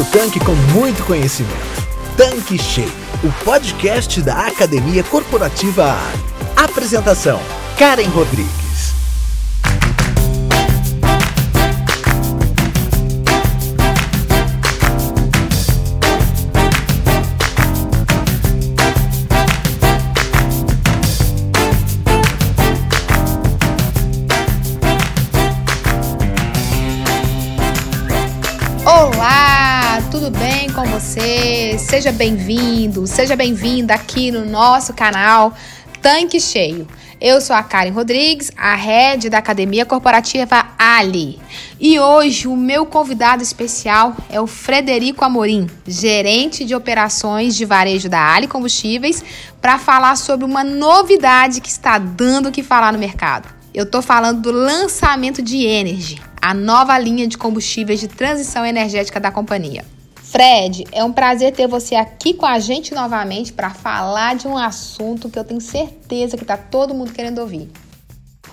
no tanque com muito conhecimento. Tanque Cheio, o podcast da Academia Corporativa Ali. Apresentação: Karen Rodrigues. Seja bem-vindo, seja bem-vinda aqui no nosso canal Tanque Cheio. Eu sou a Karen Rodrigues, a head da Academia Corporativa Ali. E hoje o meu convidado especial é o Frederico Amorim, gerente de operações de varejo da Ali Combustíveis, para falar sobre uma novidade que está dando o que falar no mercado. Eu estou falando do lançamento de Energy, a nova linha de combustíveis de transição energética da companhia. Fred, é um prazer ter você aqui com a gente novamente para falar de um assunto que eu tenho certeza que está todo mundo querendo ouvir.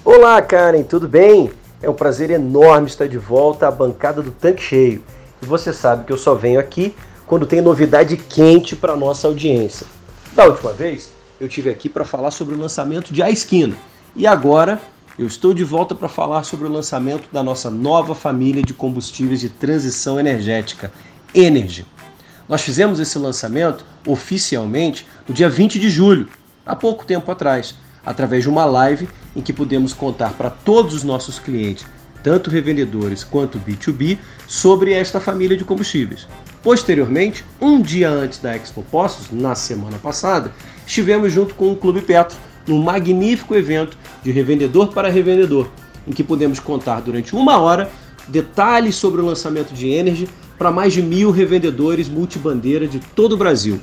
Olá, Karen, tudo bem? É um prazer enorme estar de volta à bancada do Tanque Cheio. E você sabe que eu só venho aqui quando tem novidade quente para nossa audiência. Da última vez, eu tive aqui para falar sobre o lançamento de A Esquina. E agora, eu estou de volta para falar sobre o lançamento da nossa nova família de combustíveis de transição energética, Energy. Nós fizemos esse lançamento oficialmente no dia 20 de julho, há pouco tempo atrás, através de uma live em que pudemos contar para todos os nossos clientes, tanto revendedores quanto B2B, sobre esta família de combustíveis. Posteriormente, um dia antes da Expo Postos, na semana passada, estivemos junto com o Clube Petro num magnífico evento de revendedor para revendedor, em que pudemos contar durante uma hora detalhes sobre o lançamento de Energy para mais de mil revendedores multibandeira de todo o Brasil.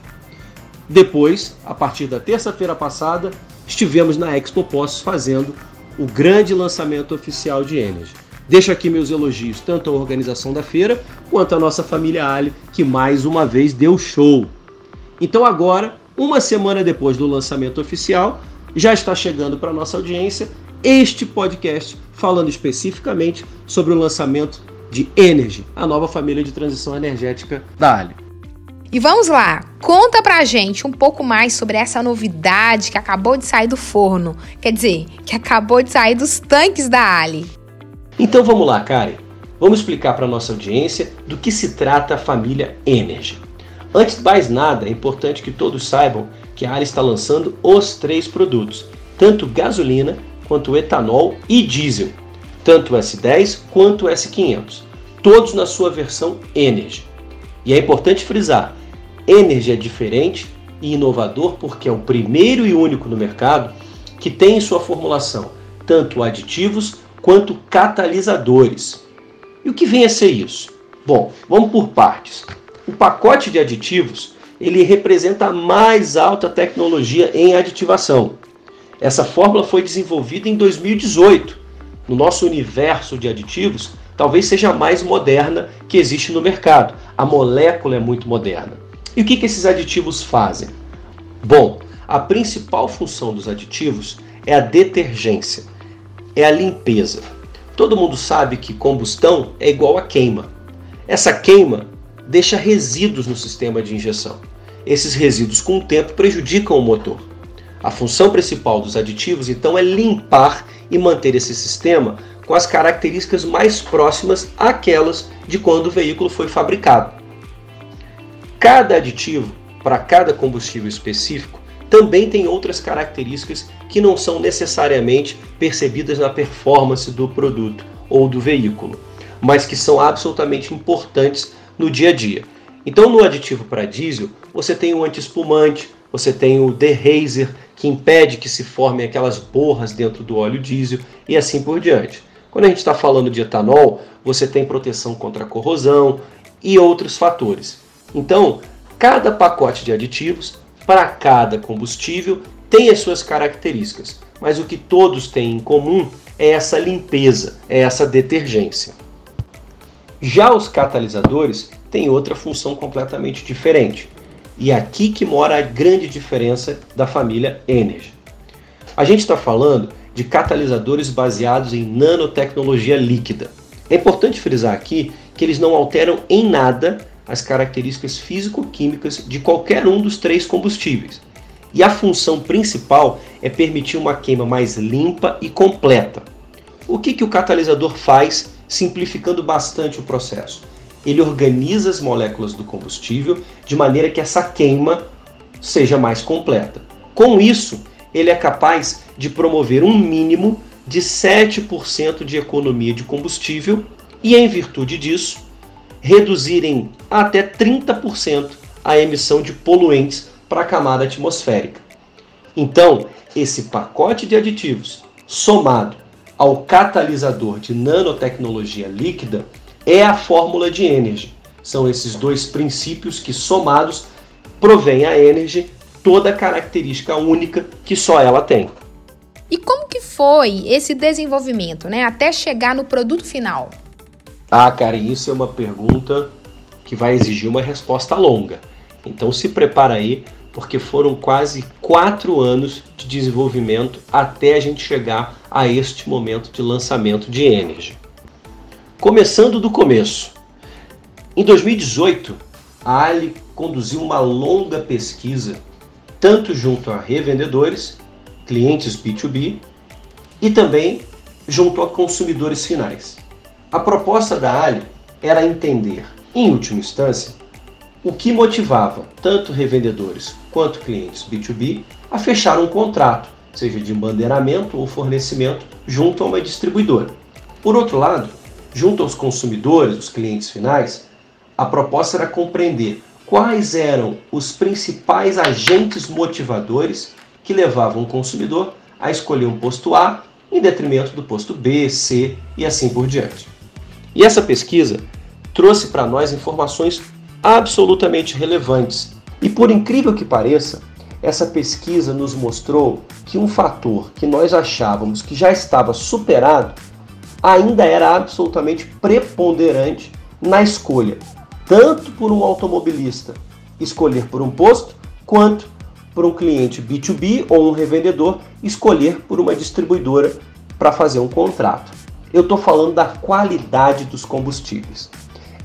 Depois, a partir da terça-feira passada, estivemos na Expo Postos fazendo o grande lançamento oficial de Energy. Deixo aqui meus elogios tanto à organização da feira quanto à nossa família Ali, que mais uma vez deu show. Então agora, uma semana depois do lançamento oficial, já está chegando para nossa audiência este podcast falando especificamente sobre o lançamento de Energy, a nova família de transição energética da Ali. E vamos lá, conta pra gente um pouco mais sobre essa novidade que acabou de sair do forno, quer dizer, que acabou de sair dos tanques da Ali. Então vamos lá, Karen. Vamos explicar para nossa audiência do que se trata a família Energy. Antes de mais nada, é importante que todos saibam que a Ali está lançando os três produtos, tanto gasolina quanto etanol e diesel, tanto o S10 quanto o S500, todos na sua versão Energy. E é importante frisar, Energy é diferente e inovador porque é o primeiro e único no mercado que tem em sua formulação tanto aditivos quanto catalisadores. E o que vem a ser isso? Bom, vamos por partes. O pacote de aditivos ele representa a mais alta tecnologia em aditivação. Essa fórmula foi desenvolvida em 2018 no nosso universo de aditivos, talvez seja a mais moderna que existe no mercado. A molécula é muito moderna. E o que, que esses aditivos fazem? Bom, a principal função dos aditivos é a detergência, é a limpeza. Todo mundo sabe que combustão é igual a queima. Essa queima deixa resíduos no sistema de injeção. Esses resíduos, com o tempo, prejudicam o motor. A função principal dos aditivos, então, é limpar e manter esse sistema com as características mais próximas àquelas de quando o veículo foi fabricado. Cada aditivo para cada combustível específico também tem outras características que não são necessariamente percebidas na performance do produto ou do veículo, mas que são absolutamente importantes no dia a dia. Então, no aditivo para diesel, você tem o anti-espumante, você tem o derazer, que impede que se formem aquelas borras dentro do óleo diesel e assim por diante. Quando a gente está falando de etanol, você tem proteção contra corrosão e outros fatores. Então, cada pacote de aditivos para cada combustível tem as suas características, mas o que todos têm em comum é essa limpeza, é essa detergência. Já os catalisadores têm outra função completamente diferente. E é aqui que mora a grande diferença da família Energy. A gente está falando de catalisadores baseados em nanotecnologia líquida. É importante frisar aqui que eles não alteram em nada as características físico-químicas de qualquer um dos três combustíveis. E a função principal é permitir uma queima mais limpa e completa. O que, que o catalisador faz, simplificando bastante o processo? Ele organiza as moléculas do combustível de maneira que essa queima seja mais completa. Com isso, ele é capaz de promover um mínimo de 7% de economia de combustível e, em virtude disso, reduzirem até 30% a emissão de poluentes para a camada atmosférica. Então, esse pacote de aditivos, somado ao catalisador de nanotecnologia líquida, é a fórmula de Energy. São esses dois princípios que, somados, provém a Energy toda a característica única que só ela tem. E como que foi esse desenvolvimento, né, até chegar no produto final? Ah, cara, isso é uma pergunta que vai exigir uma resposta longa. Então se prepara aí, porque foram quase quatro anos de desenvolvimento até a gente chegar a este momento de lançamento de Energy. Começando do começo. Em 2018, a Ali conduziu uma longa pesquisa, tanto junto a revendedores, clientes B2B, e também junto a consumidores finais. A proposta da Ali era entender, em última instância, o que motivava tanto revendedores quanto clientes B2B a fechar um contrato, seja de embandeiramento ou fornecimento, junto a uma distribuidora. Por outro lado, junto aos consumidores, os clientes finais, a proposta era compreender quais eram os principais agentes motivadores que levavam o consumidor a escolher um posto A em detrimento do posto B, C e assim por diante. E essa pesquisa trouxe para nós informações absolutamente relevantes. E por incrível que pareça, essa pesquisa nos mostrou que um fator que nós achávamos que já estava superado ainda era absolutamente preponderante na escolha, tanto por um automobilista escolher por um posto, quanto por um cliente B2B ou um revendedor escolher por uma distribuidora para fazer um contrato. Eu estou falando da qualidade dos combustíveis.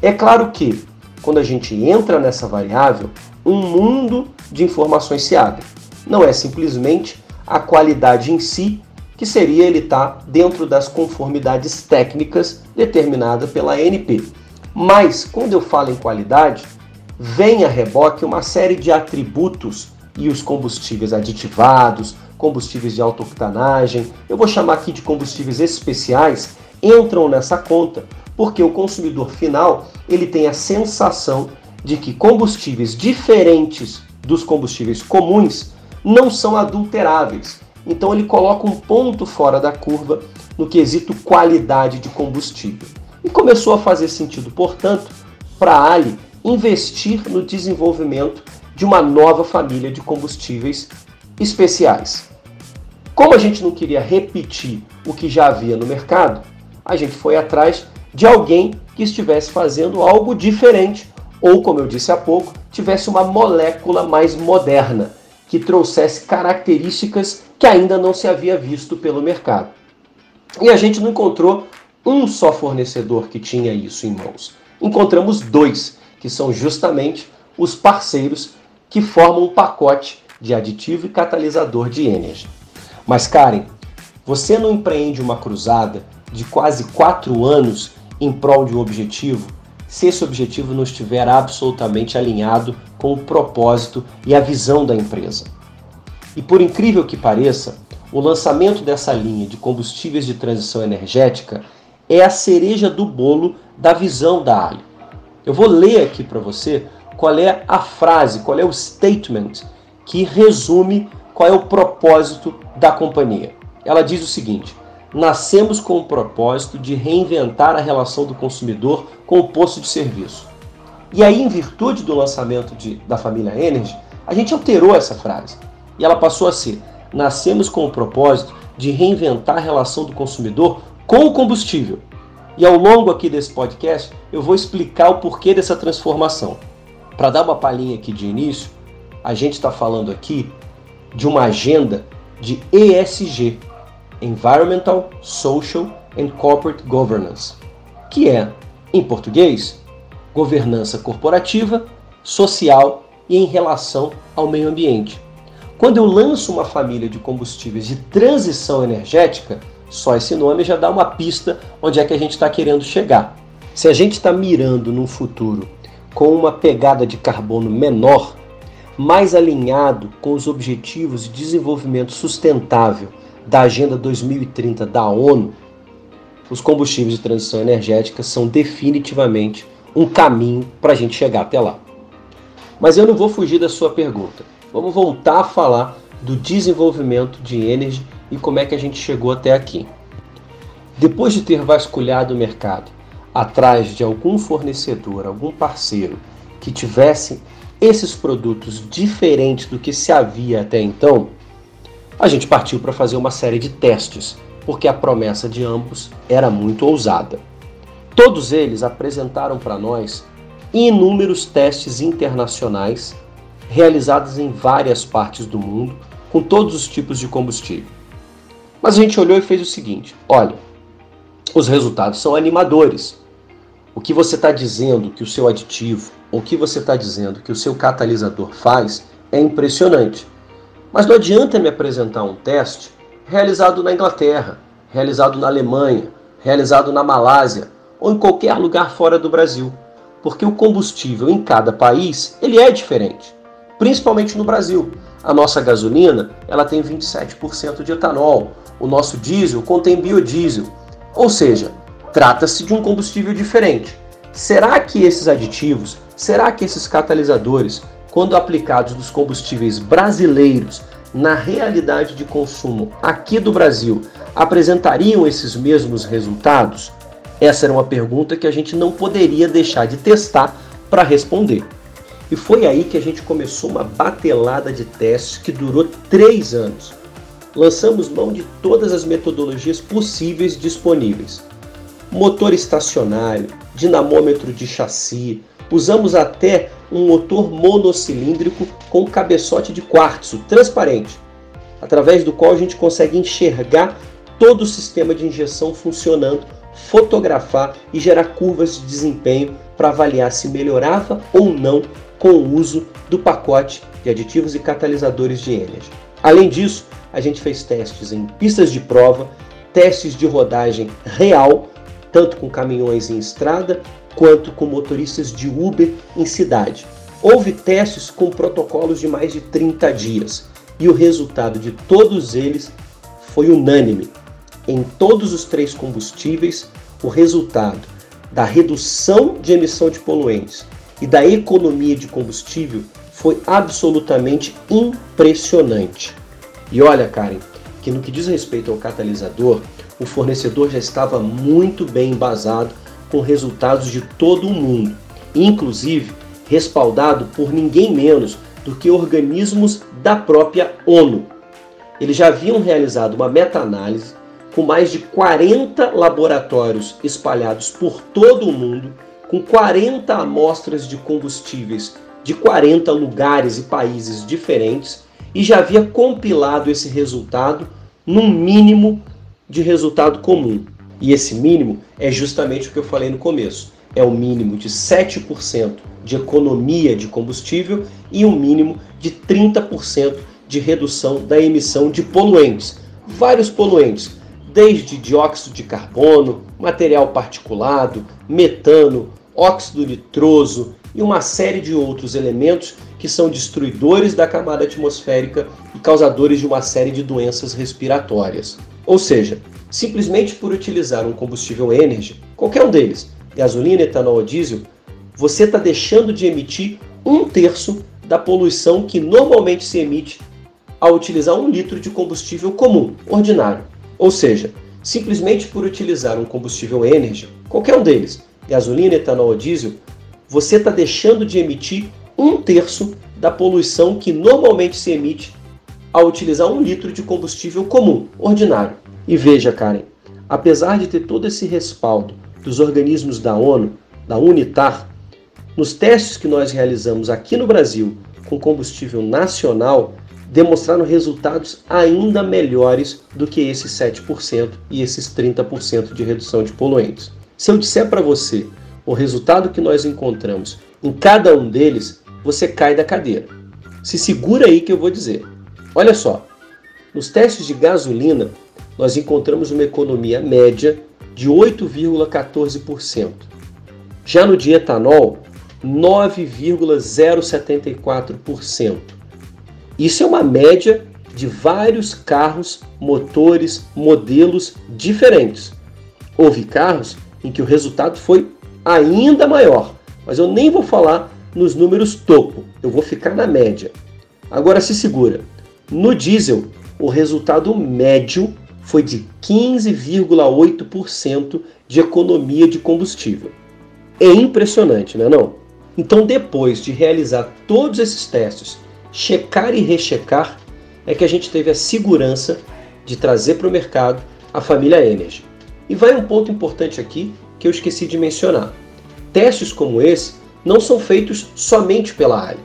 É claro que, quando a gente entra nessa variável, um mundo de informações se abre. Não é simplesmente a qualidade em si que seria ele estar tá dentro das conformidades técnicas determinadas pela ANP. Mas quando eu falo em qualidade, vem a reboque uma série de atributos e os combustíveis aditivados, combustíveis de alta octanagem, eu vou chamar aqui de combustíveis especiais, entram nessa conta, porque o consumidor final, ele tem a sensação de que combustíveis diferentes dos combustíveis comuns não são adulteráveis. Então ele coloca um ponto fora da curva no quesito qualidade de combustível. E começou a fazer sentido, portanto, para a Ali investir no desenvolvimento de uma nova família de combustíveis especiais. Como a gente não queria repetir o que já havia no mercado, a gente foi atrás de alguém que estivesse fazendo algo diferente, ou, como eu disse há pouco, tivesse uma molécula mais moderna, que trouxesse características que ainda não se havia visto pelo mercado. E a gente não encontrou um só fornecedor que tinha isso em mãos. Encontramos dois, que são justamente os parceiros que formam um pacote de aditivo e catalisador de Energy. Mas Karen, você não empreende uma cruzada de quase quatro anos em prol de um objetivo se esse objetivo não estiver absolutamente alinhado com o propósito e a visão da empresa. E por incrível que pareça, o lançamento dessa linha de combustíveis de transição energética é a cereja do bolo da visão da Ali. Eu vou ler aqui para você qual é a frase, qual é o statement que resume qual é o propósito da companhia. Ela diz o seguinte: nascemos com o propósito de reinventar a relação do consumidor com o posto de serviço. E aí, em virtude do lançamento de, da família Energy, a gente alterou essa frase. E ela passou a ser: nascemos com o propósito de reinventar a relação do consumidor com o combustível. E ao longo aqui desse podcast, eu vou explicar o porquê dessa transformação. Para dar uma palhinha aqui de início, a gente está falando aqui de uma agenda de ESG, Environmental, Social and Corporate Governance, que é, em português, governança corporativa, social e em relação ao meio ambiente. Quando eu lanço uma família de combustíveis de transição energética, só esse nome já dá uma pista onde é que a gente está querendo chegar. Se a gente está mirando num futuro com uma pegada de carbono menor, mais alinhado com os objetivos de desenvolvimento sustentável da Agenda 2030 da ONU, os combustíveis de transição energética são definitivamente um caminho para a gente chegar até lá. Mas eu não vou fugir da sua pergunta. Vamos voltar a falar do desenvolvimento de energy e como é que a gente chegou até aqui. Depois de ter vasculhado o mercado atrás de algum fornecedor, algum parceiro que tivesse esses produtos diferentes do que se havia até então, a gente partiu para fazer uma série de testes, porque a promessa de ambos era muito ousada. Todos eles apresentaram para nós inúmeros testes internacionais realizados em várias partes do mundo com todos os tipos de combustível. Mas a gente olhou e fez o seguinte: olha, os resultados são animadores. O que você está dizendo que o seu aditivo, o que você está dizendo que o seu catalisador faz é impressionante. Mas não adianta me apresentar um teste realizado na Inglaterra, realizado na Alemanha, realizado na Malásia ou em qualquer lugar fora do Brasil, porque o combustível em cada país ele é diferente, principalmente no Brasil. A nossa gasolina ela tem 27% de etanol, o nosso diesel contém biodiesel, ou seja, trata-se de um combustível diferente. Será que esses aditivos, será que esses catalisadores, quando aplicados nos combustíveis brasileiros, na realidade de consumo aqui do Brasil, apresentariam esses mesmos resultados? Essa era uma pergunta que a gente não poderia deixar de testar para responder. E foi aí que a gente começou uma batelada de testes que durou três anos lançamos mão de todas as metodologias possíveis disponíveis. Motor estacionário, dinamômetro de chassi, usamos até um motor monocilíndrico com cabeçote de quartzo transparente, através do qual a gente consegue enxergar todo o sistema de injeção funcionando, fotografar e gerar curvas de desempenho para avaliar se melhorava ou não com o uso do pacote de aditivos e catalisadores de Energy. Além disso, a gente fez testes em pistas de prova, testes de rodagem real, tanto com caminhões em estrada quanto com motoristas de Uber em cidade. Houve testes com protocolos de mais de 30 dias e o resultado de todos eles foi unânime. Em todos os três combustíveis, o resultado da redução de emissão de poluentes e da economia de combustível foi absolutamente impressionante. E olha, Karen, que no que diz respeito ao catalisador, o fornecedor já estava muito bem embasado com resultados de todo o mundo, inclusive respaldado por ninguém menos do que organismos da própria ONU. Eles já haviam realizado uma meta-análise com mais de 40 laboratórios espalhados por todo o mundo, com 40 amostras de combustíveis de 40 lugares e países diferentes e já havia compilado esse resultado num mínimo de resultado comum. E esse mínimo é justamente o que eu falei no começo. É o mínimo de 7% de economia de combustível e um mínimo de 30% de redução da emissão de poluentes. Vários poluentes, desde dióxido de carbono, material particulado, metano, óxido nitroso e uma série de outros elementos que são destruidores da camada atmosférica e causadores de uma série de doenças respiratórias. Ou seja, simplesmente por utilizar um combustível energy, qualquer um deles, gasolina, etanol ou diesel, você está deixando de emitir um terço da poluição que normalmente se emite ao utilizar um litro de combustível comum, ordinário. Ou seja, simplesmente por utilizar um combustível energy, qualquer um deles, gasolina, etanol ou diesel, você está deixando de emitir um terço da poluição que normalmente se emite ao utilizar um litro de combustível comum, ordinário. E veja, Karen, apesar de ter todo esse respaldo dos organismos da ONU, da UNITAR, nos testes que nós realizamos aqui no Brasil com combustível nacional, demonstraram resultados ainda melhores do que esses 7% e esses 30% de redução de poluentes. Se eu disser para você o resultado que nós encontramos em cada um deles, você cai da cadeira. Se segura aí que eu vou dizer. Olha só, nos testes de gasolina, nós encontramos uma economia média de 8,14%. Já no de etanol, 9,074%. Isso é uma média de vários carros, motores, modelos diferentes. Houve carros em que o resultado foi ainda maior, mas eu nem vou falar nos números topo, eu vou ficar na média. Agora se segura. No diesel, o resultado médio foi de 15,8% de economia de combustível. É impressionante, não é não? Então, depois de realizar todos esses testes, checar e rechecar, é que a gente teve a segurança de trazer para o mercado a família Energy. E vai um ponto importante aqui que eu esqueci de mencionar. Testes como esse não são feitos somente pela área.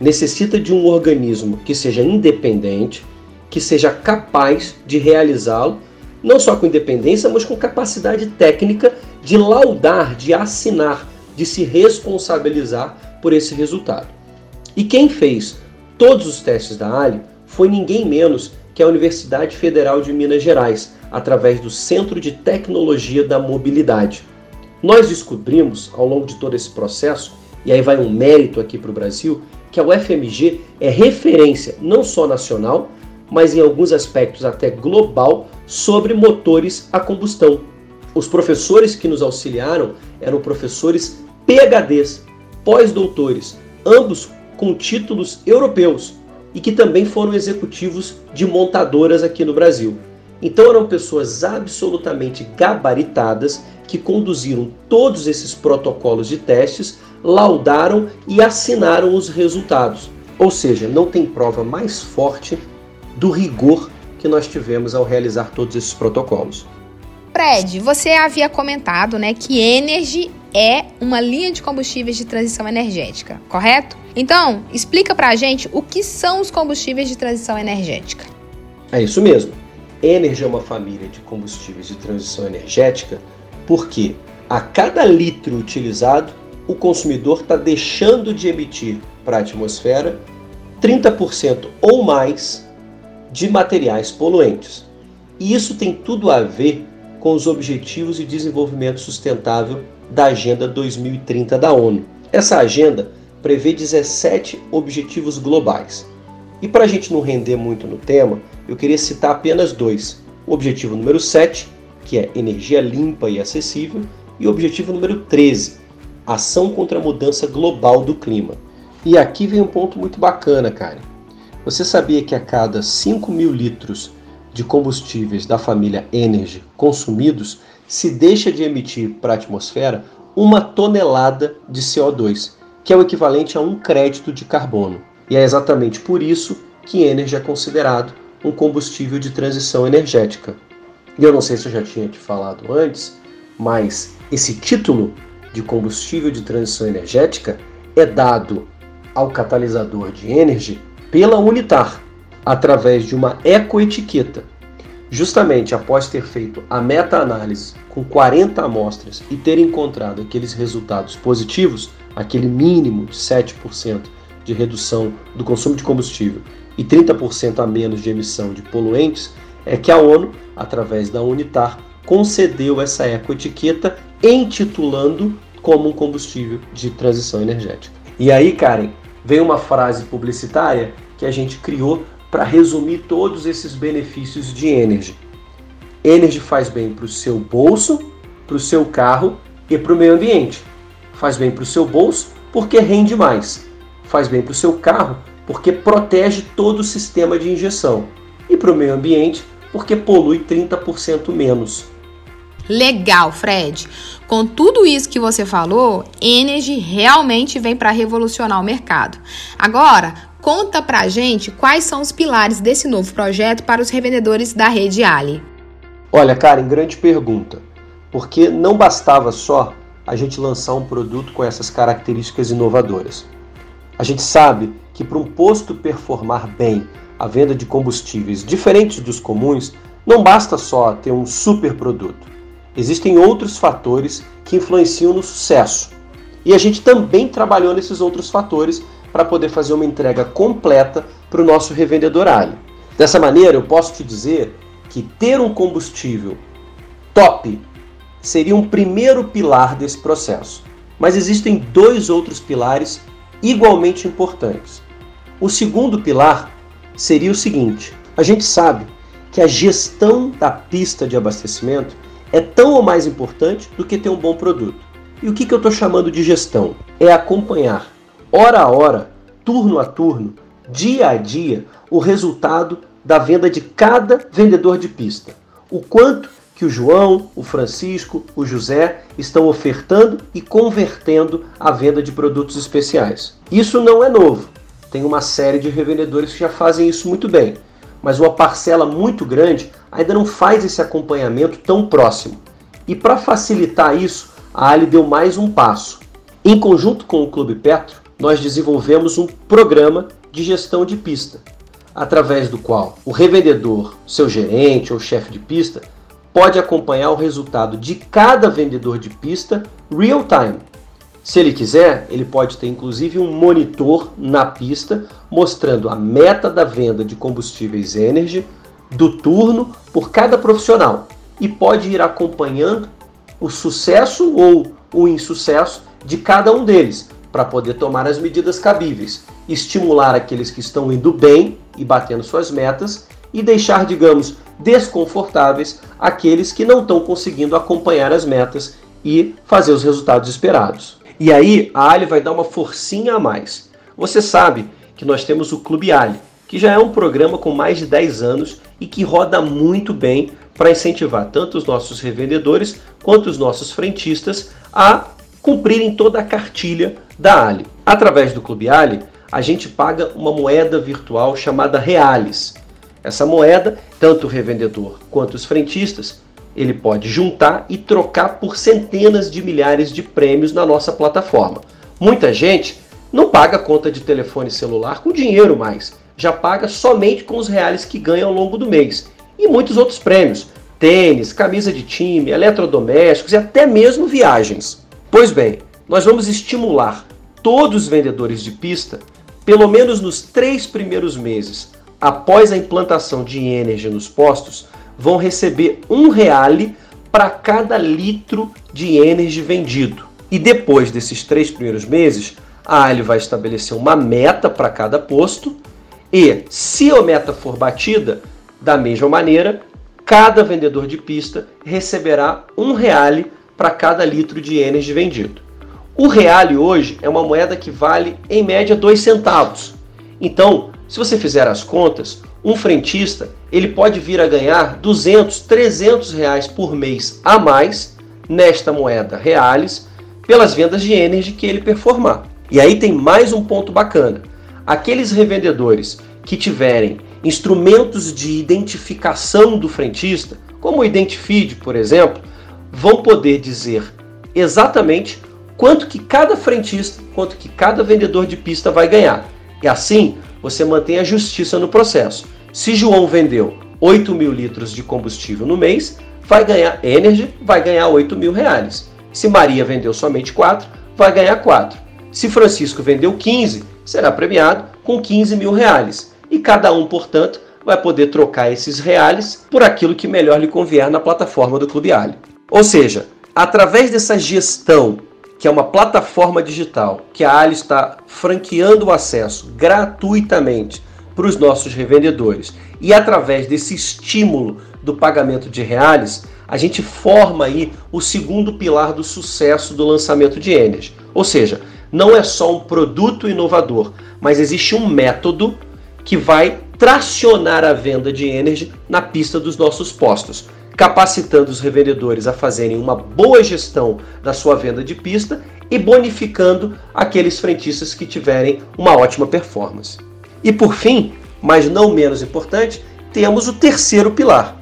Necessita de um organismo que seja independente, que seja capaz de realizá-lo, não só com independência, mas com capacidade técnica de laudar, de assinar, de se responsabilizar por esse resultado. E quem fez todos os testes da Ali foi ninguém menos que a Universidade Federal de Minas Gerais, através do Centro de Tecnologia da Mobilidade. Nós descobrimos ao longo de todo esse processo, e aí vai um mérito aqui para o Brasil, que a UFMG é referência não só nacional, mas em alguns aspectos até global, sobre motores a combustão. Os professores que nos auxiliaram eram professores PhDs, pós-doutores, ambos com títulos europeus e que também foram executivos de montadoras aqui no Brasil. Então eram pessoas absolutamente gabaritadas que conduziram todos esses protocolos de testes, laudaram e assinaram os resultados. Ou seja, não tem prova mais forte do rigor que nós tivemos ao realizar todos esses protocolos. Fred, você havia comentado, né, que Energy é uma linha de combustíveis de transição energética, correto? Então, explica pra gente o que são os combustíveis de transição energética. É isso mesmo. Energy é uma família de combustíveis de transição energética porque a cada litro utilizado, o consumidor está deixando de emitir para a atmosfera 30% ou mais de materiais poluentes. E isso tem tudo a ver com os Objetivos de Desenvolvimento Sustentável da Agenda 2030 da ONU. Essa agenda prevê 17 objetivos globais. E para a gente não render muito no tema, eu queria citar apenas dois: o objetivo número 7, que é energia limpa e acessível, e o objetivo número 13, ação contra a mudança global do clima. E aqui vem um ponto muito bacana, cara. Você sabia que a cada 5 mil litros de combustíveis da família Energy consumidos, se deixa de emitir para a atmosfera uma tonelada de CO2, que é o equivalente a um crédito de carbono. E é exatamente por isso que Energy é considerado um combustível de transição energética. E eu não sei se eu já tinha te falado antes, mas esse título de combustível de transição energética é dado ao catalisador de Energy pela Unitar, através de uma ecoetiqueta. Justamente após ter feito a meta-análise com 40 amostras e ter encontrado aqueles resultados positivos, aquele mínimo de 7% de redução do consumo de combustível e 30% a menos de emissão de poluentes, é que a ONU, através da Unitar, concedeu essa ecoetiqueta intitulando como um combustível de transição energética. E aí, Karen, vem uma frase publicitária que a gente criou para resumir todos esses benefícios de Energy. Energy faz bem para o seu bolso, para o seu carro e para o meio ambiente. Faz bem para o seu bolso porque rende mais. Faz bem para o seu carro porque protege todo o sistema de injeção. E para o meio ambiente porque polui 30% menos. Legal, Fred. Com tudo isso que você falou, Energy realmente vem para revolucionar o mercado. Agora, Conta pra gente quais são os pilares desse novo projeto para os revendedores da rede Ali. Olha, Karen, grande pergunta. Porque não bastava só a gente lançar um produto com essas características inovadoras. A gente sabe que para um posto performar bem a venda de combustíveis diferentes dos comuns, não basta só ter um super produto. Existem outros fatores que influenciam no sucesso. E a gente também trabalhou nesses outros fatores para poder fazer uma entrega completa para o nosso revendedor Ali. Dessa maneira, eu posso te dizer que ter um combustível top seria um primeiro pilar desse processo. Mas existem dois outros pilares igualmente importantes. O segundo pilar seria o seguinte: a gente sabe que a gestão da pista de abastecimento é tão ou mais importante do que ter um bom produto. E o que, que eu estou chamando de gestão? É acompanhar, hora a hora, turno a turno, dia a dia, o resultado da venda de cada vendedor de pista. O quanto que o João, o Francisco, o José estão ofertando e convertendo a venda de produtos especiais. Isso não é novo. Tem uma série de revendedores que já fazem isso muito bem, mas uma parcela muito grande ainda não faz esse acompanhamento tão próximo. E para facilitar isso, a Ali deu mais um passo. Em conjunto com o Clube Petro, nós desenvolvemos um programa de gestão de pista, através do qual o revendedor, seu gerente ou chefe de pista pode acompanhar o resultado de cada vendedor de pista real time. Se ele quiser, ele pode ter inclusive um monitor na pista mostrando a meta da venda de combustíveis Energy do turno por cada profissional e pode ir acompanhando o sucesso ou o insucesso de cada um deles para poder tomar as medidas cabíveis, estimular aqueles que estão indo bem e batendo suas metas e deixar, digamos, desconfortáveis aqueles que não estão conseguindo acompanhar as metas e fazer os resultados esperados. E aí a Ali vai dar uma forcinha a mais. Você sabe que nós temos o Clube Ali, que já é um programa com mais de 10 anos e que roda muito bem para incentivar tanto os nossos revendedores quanto os nossos frentistas a cumprirem toda a cartilha da Ali. Através do Clube Ali, a gente paga uma moeda virtual chamada Reales. Essa moeda, tanto o revendedor quanto os frentistas, ele pode juntar e trocar por centenas de milhares de prêmios na nossa plataforma. Muita gente não paga conta de telefone celular com dinheiro mais, já paga somente com os reais que ganha ao longo do mês. E muitos outros prêmios, tênis, camisa de time, eletrodomésticos e até mesmo viagens. Pois bem, nós vamos estimular todos os vendedores de pista, pelo menos nos três primeiros meses, após a implantação de Energy nos postos, vão receber um reale para cada litro de Energy vendido. E depois desses três primeiros meses, a Ali vai estabelecer uma meta para cada posto e, se a meta for batida, da mesma maneira, cada vendedor de pista receberá um reale para cada litro de Energy vendido. O reale hoje é uma moeda que vale em média 2 centavos. Então, se você fizer as contas, um frentista ele pode vir a ganhar 200, 300 reais por mês a mais nesta moeda reais pelas vendas de energy que ele performar. E aí tem mais um ponto bacana. Aqueles revendedores que tiverem instrumentos de identificação do frentista, como o Identifeed, por exemplo, vão poder dizer exatamente quanto que cada frentista, quanto que cada vendedor de pista vai ganhar. E assim, você mantém a justiça no processo. Se João vendeu 8 mil litros de combustível no mês, vai ganhar Energy, vai ganhar 8 mil reais. Se Maria vendeu somente 4, vai ganhar 4. Se Francisco vendeu 15, será premiado com 15 mil reais. E cada um, portanto, vai poder trocar esses reais por aquilo que melhor lhe convier na plataforma do Clube Ali. Ou seja, através dessa gestão que é uma plataforma digital que a Ali está franqueando o acesso gratuitamente para os nossos revendedores. E através desse estímulo do pagamento de reais, a gente forma aí o segundo pilar do sucesso do lançamento de Energy. Ou seja, não é só um produto inovador, mas existe um método que vai tracionar a venda de Energy na pista dos nossos postos capacitando os revendedores a fazerem uma boa gestão da sua venda de pista e bonificando aqueles frentistas que tiverem uma ótima performance. E por fim, mas não menos importante, temos o terceiro pilar,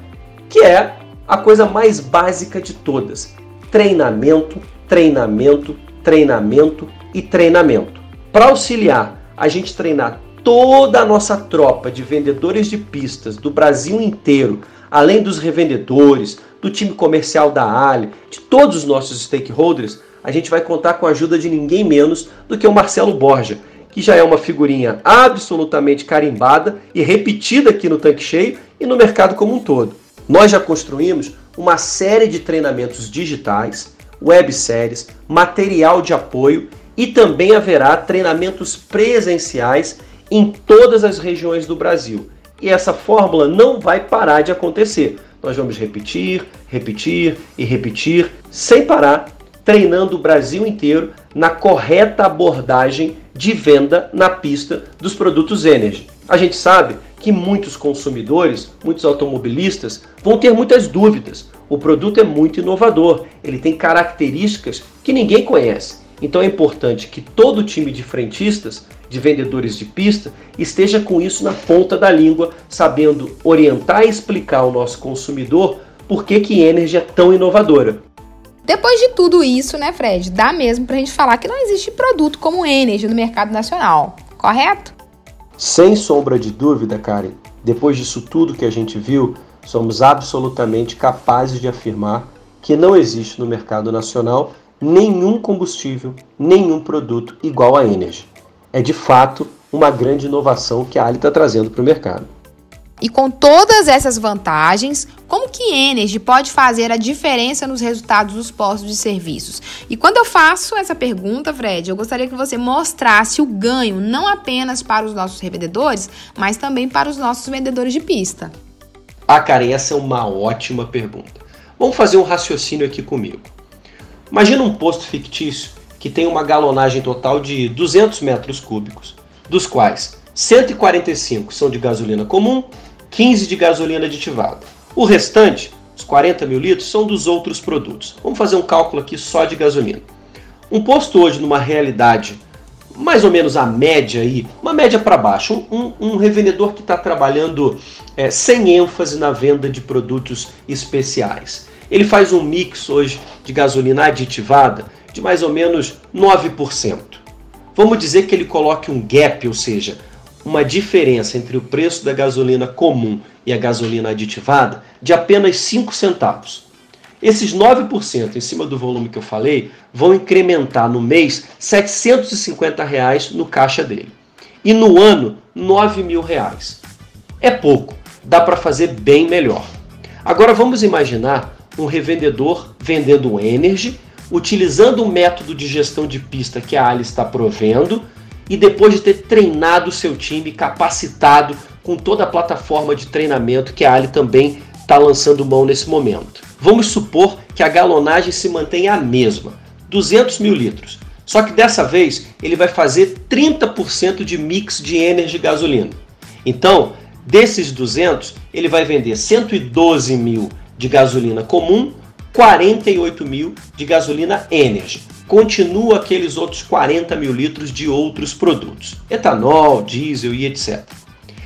que é a coisa mais básica de todas: treinamento, treinamento, treinamento e treinamento. Para auxiliar a gente treinar toda a nossa tropa de vendedores de pistas do Brasil inteiro além dos revendedores, do time comercial da Ali, de todos os nossos stakeholders, a gente vai contar com a ajuda de ninguém menos do que o Marcelo Borja, que já é uma figurinha absolutamente carimbada e repetida aqui no Tanque Cheio e no mercado como um todo. Nós já construímos uma série de treinamentos digitais, webséries, material de apoio e também haverá treinamentos presenciais em todas as regiões do Brasil. E essa fórmula não vai parar de acontecer. Nós vamos repetir, repetir e repetir sem parar, treinando o Brasil inteiro na correta abordagem de venda na pista dos produtos Energy. A gente sabe que muitos consumidores, muitos automobilistas vão ter muitas dúvidas. O produto é muito inovador, ele tem características que ninguém conhece. Então é importante que todo o time de frentistas, de vendedores de pista, esteja com isso na ponta da língua, sabendo orientar e explicar ao nosso consumidor por que, que Energy é tão inovadora. Depois de tudo isso, né, Fred, dá mesmo pra gente falar que não existe produto como Energy no mercado nacional, correto? Sem sombra de dúvida, Karen, depois disso tudo que a gente viu, somos absolutamente capazes de afirmar que não existe no mercado nacional nenhum combustível, nenhum produto igual a Energy. É de fato uma grande inovação que a Ali está trazendo para o mercado. E com todas essas vantagens, como que Energy pode fazer a diferença nos resultados dos postos de serviços? E quando eu faço essa pergunta, Fred, eu gostaria que você mostrasse o ganho não apenas para os nossos revendedores, mas também para os nossos vendedores de pista. Ah, Karen, essa é uma ótima pergunta. Vamos fazer um raciocínio aqui comigo. Imagina um posto fictício que tem uma galonagem total de 200 metros cúbicos, dos quais 145 são de gasolina comum 15 de gasolina aditivada. O restante, os 40 mil litros, são dos outros produtos. Vamos fazer um cálculo aqui só de gasolina. Um posto hoje numa realidade mais ou menos a média aí, uma média para baixo, um, um, revendedor que está trabalhando é, sem ênfase na venda de produtos especiais. Ele faz um mix hoje de gasolina aditivada de mais ou menos 9%. Vamos dizer que ele coloque um gap, ou seja, uma diferença entre o preço da gasolina comum e a gasolina aditivada de apenas 5 centavos. Esses 9% em cima do volume que eu falei vão incrementar no mês 750 reais no caixa dele. E no ano, 9 mil reais. É pouco, dá para fazer bem melhor. Agora vamos imaginar um revendedor vendendo Energy, utilizando o método de gestão de pista que a Ali está provendo e depois de ter treinado o seu time, capacitado com toda a plataforma de treinamento que a Ali também está lançando mão nesse momento. Vamos supor que a galonagem se mantenha a mesma, 200 mil litros. Só que dessa vez ele vai fazer 30% de mix de energy gasolina. Então, desses 200, ele vai vender 112 mil de gasolina comum, 48 mil de gasolina energy. Continua aqueles outros 40 mil litros de outros produtos, etanol, diesel e etc.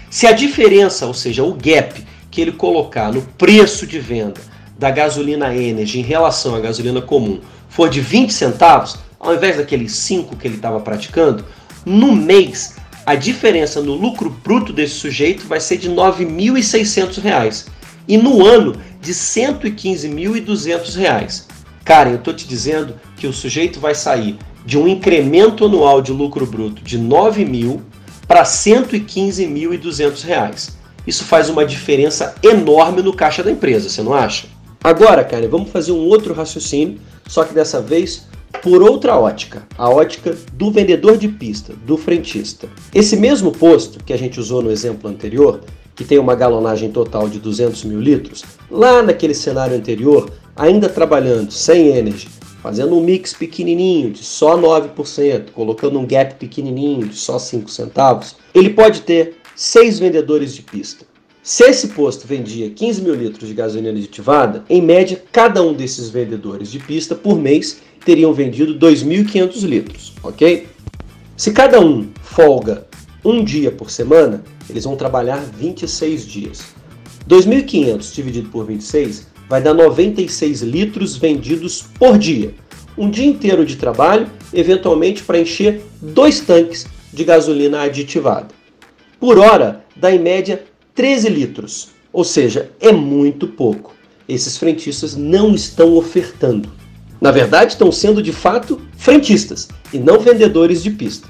Se a diferença, ou seja, o gap que ele colocar no preço de venda da gasolina Energy em relação à gasolina comum for de 20 centavos, ao invés daqueles 5 que ele estava praticando, no mês a diferença no lucro bruto desse sujeito vai ser de R$ 9.600 e no ano de R$ 115.200. Cara, eu estou te dizendo que o sujeito vai sair de um incremento anual de lucro bruto de 9 mil para 115.200 reais. Isso faz uma diferença enorme no caixa da empresa, você não acha? Agora, cara, vamos fazer um outro raciocínio, só que dessa vez por outra ótica, a ótica do vendedor de pista, do frentista. Esse mesmo posto que a gente usou no exemplo anterior, que tem uma galonagem total de 200 mil litros, lá naquele cenário anterior, ainda trabalhando sem energy, fazendo um mix pequenininho de só 9%, colocando um gap pequenininho de só 5 centavos, ele pode ter seis vendedores de pista. Se esse posto vendia 15 mil litros de gasolina aditivada, em média, cada um desses vendedores de pista por mês teriam vendido 2.500 litros, ok? Se cada um folga um dia por semana, eles vão trabalhar 26 dias. 2.500 dividido por 26 vai dar 96 litros vendidos por dia. Um dia inteiro de trabalho, eventualmente para encher dois tanques de gasolina aditivada. Por hora, dá em média 13 litros, Ou seja, é muito pouco. Esses frentistas não estão ofertando. Na verdade, estão sendo de fato frentistas e não vendedores de pista.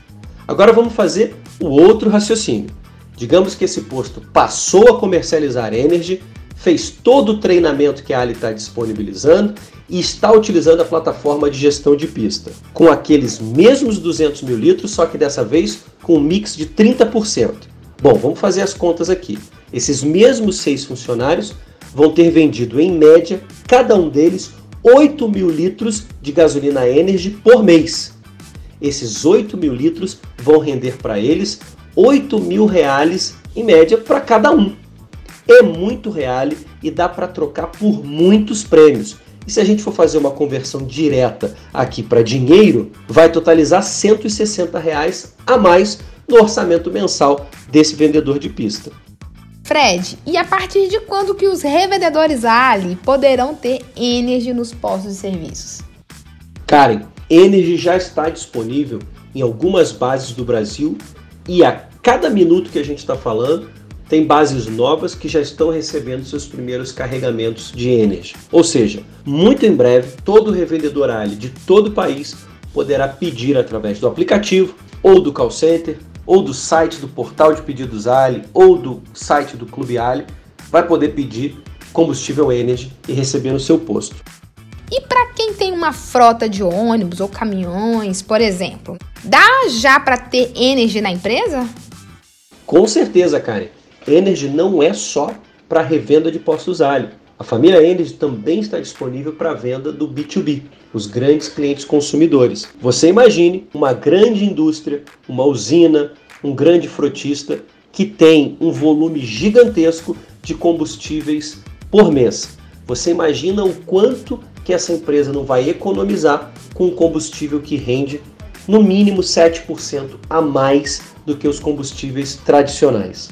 Agora vamos fazer o outro raciocínio. Digamos que esse posto passou a comercializar Energy, fez todo o treinamento que a Ali está disponibilizando e está utilizando a plataforma de gestão de pista, com aqueles mesmos 200 mil litros, só que dessa vez com um mix de 30%. Bom, vamos fazer as contas aqui. Esses mesmos seis funcionários vão ter vendido, em média, cada um deles 8 mil litros de gasolina Energy por mês. Esses 8 mil litros vão render para eles 8 mil reais em média para cada um. É muito real e dá para trocar por muitos prêmios. E se a gente for fazer uma conversão direta aqui para dinheiro, vai totalizar 160 reais a mais no orçamento mensal desse vendedor de pista. Fred, e a partir de quando que os revendedores Ali poderão ter Energy nos postos de serviços? Karen, Energy já está disponível em algumas bases do Brasil e a cada minuto que a gente está falando, tem bases novas que já estão recebendo seus primeiros carregamentos de Energy. Ou seja, muito em breve, todo revendedor Ali de todo o país poderá pedir através do aplicativo ou do call center ou do site do portal de pedidos Ali, ou do site do Clube Ali, vai poder pedir combustível Energy e receber no seu posto. E para quem tem uma frota de ônibus ou caminhões, por exemplo, dá já para ter Energy na empresa? Com certeza, Karen. Energy não é só para revenda de postos Ali. A família Energy também está disponível para venda do B2B, os grandes clientes consumidores. Você imagine uma grande indústria, uma usina, um grande frotista que tem um volume gigantesco de combustíveis por mês. Você imagina o quanto que essa empresa não vai economizar com combustível que rende no mínimo 7% a mais do que os combustíveis tradicionais.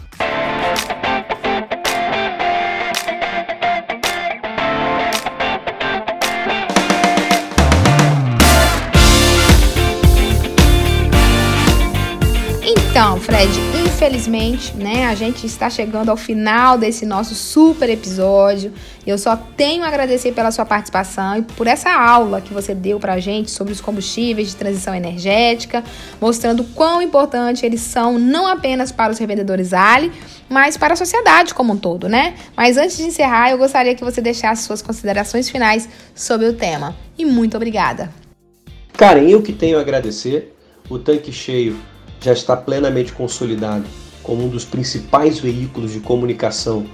Infelizmente, né, a gente está chegando ao final desse nosso super episódio. Eu só tenho a agradecer pela sua participação e por essa aula que você deu pra gente sobre os combustíveis de transição energética, mostrando quão importante eles são não apenas para os revendedores Ali, mas para a sociedade como um todo, né? Mas antes de encerrar, eu gostaria que você deixasse suas considerações finais sobre o tema. E muito obrigada. Karen, eu que tenho a agradecer. O tanque cheio já está plenamente consolidado como um dos principais veículos de comunicação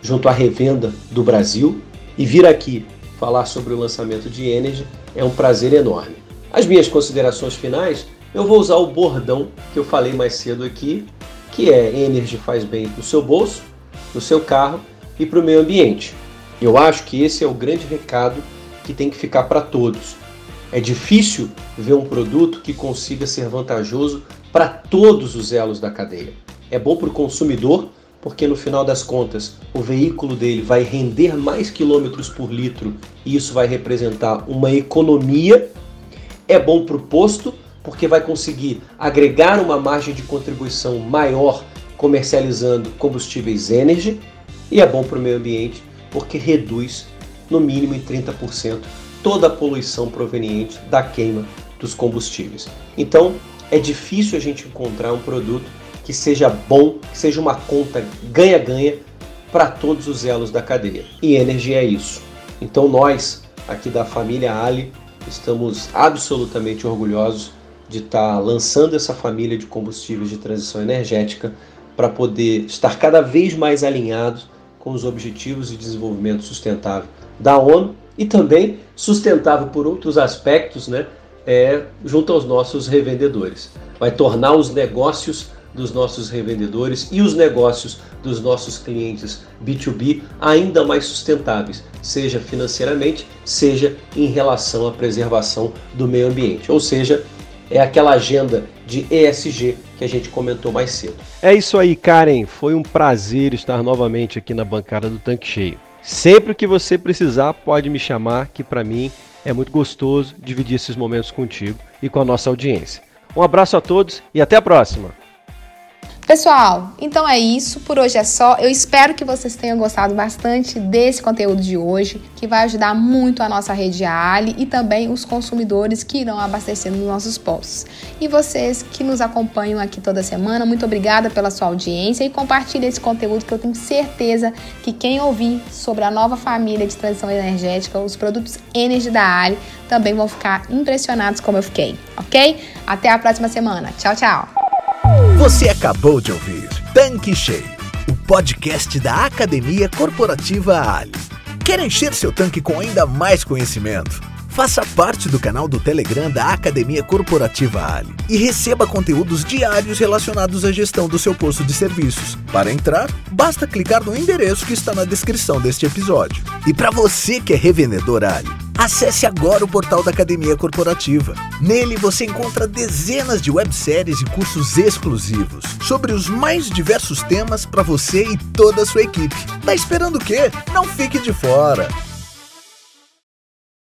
junto à revenda do Brasil e vir aqui falar sobre o lançamento de Energy é um prazer enorme. As minhas considerações finais, eu vou usar o bordão que eu falei mais cedo aqui, que é Energy faz bem para o seu bolso, para o seu carro e para o meio ambiente. Eu acho que esse é o grande recado que tem que ficar para todos. É difícil ver um produto que consiga ser vantajoso para todos os elos da cadeia. É bom para o consumidor, porque no final das contas o veículo dele vai render mais quilômetros por litro e isso vai representar uma economia. É bom para o posto, porque vai conseguir agregar uma margem de contribuição maior comercializando combustíveis Energy. E é bom para o meio ambiente, porque reduz no mínimo em 30% toda a poluição proveniente da queima dos combustíveis. Então, é difícil a gente encontrar um produto que seja bom, que seja uma conta ganha-ganha para todos os elos da cadeia. E energia é isso. Então nós, aqui da família Ali, estamos absolutamente orgulhosos de estar tá lançando essa família de combustíveis de transição energética para poder estar cada vez mais alinhados com os objetivos de desenvolvimento sustentável da ONU e também sustentável por outros aspectos, né, é, junto aos nossos revendedores. Vai tornar os negócios dos nossos revendedores e os negócios dos nossos clientes B2B ainda mais sustentáveis, seja financeiramente, seja em relação à preservação do meio ambiente. Ou seja, é aquela agenda de ESG que a gente comentou mais cedo. É isso aí, Karen. Foi um prazer estar novamente aqui na bancada do Tanque Cheio. Sempre que você precisar, pode me chamar, que para mim é muito gostoso dividir esses momentos contigo e com a nossa audiência. Um abraço a todos e até a próxima! Pessoal, então é isso. Por hoje é só. Eu espero que vocês tenham gostado bastante desse conteúdo de hoje, que vai ajudar muito a nossa rede Ali e também os consumidores que irão abastecendo nos nossos postos. E vocês que nos acompanham aqui toda semana, muito obrigada pela sua audiência e compartilhe esse conteúdo que eu tenho certeza que quem ouvir sobre a nova família de transição energética, os produtos Energy da Ali, também vão ficar impressionados como eu fiquei, ok? Até a próxima semana. Tchau, tchau! Você acabou de ouvir Tanque Cheio, o podcast da Academia Corporativa Ali. Quer encher seu tanque com ainda mais conhecimento? Faça parte do canal do Telegram da Academia Corporativa Ali e receba conteúdos diários relacionados à gestão do seu posto de serviços. Para entrar, basta clicar no endereço que está na descrição deste episódio. E para você que é revendedor Ali, Acesse agora o portal da Academia Corporativa. Nele você encontra dezenas de webséries e cursos exclusivos sobre os mais diversos temas para você e toda a sua equipe. Tá esperando o quê? Não fique de fora!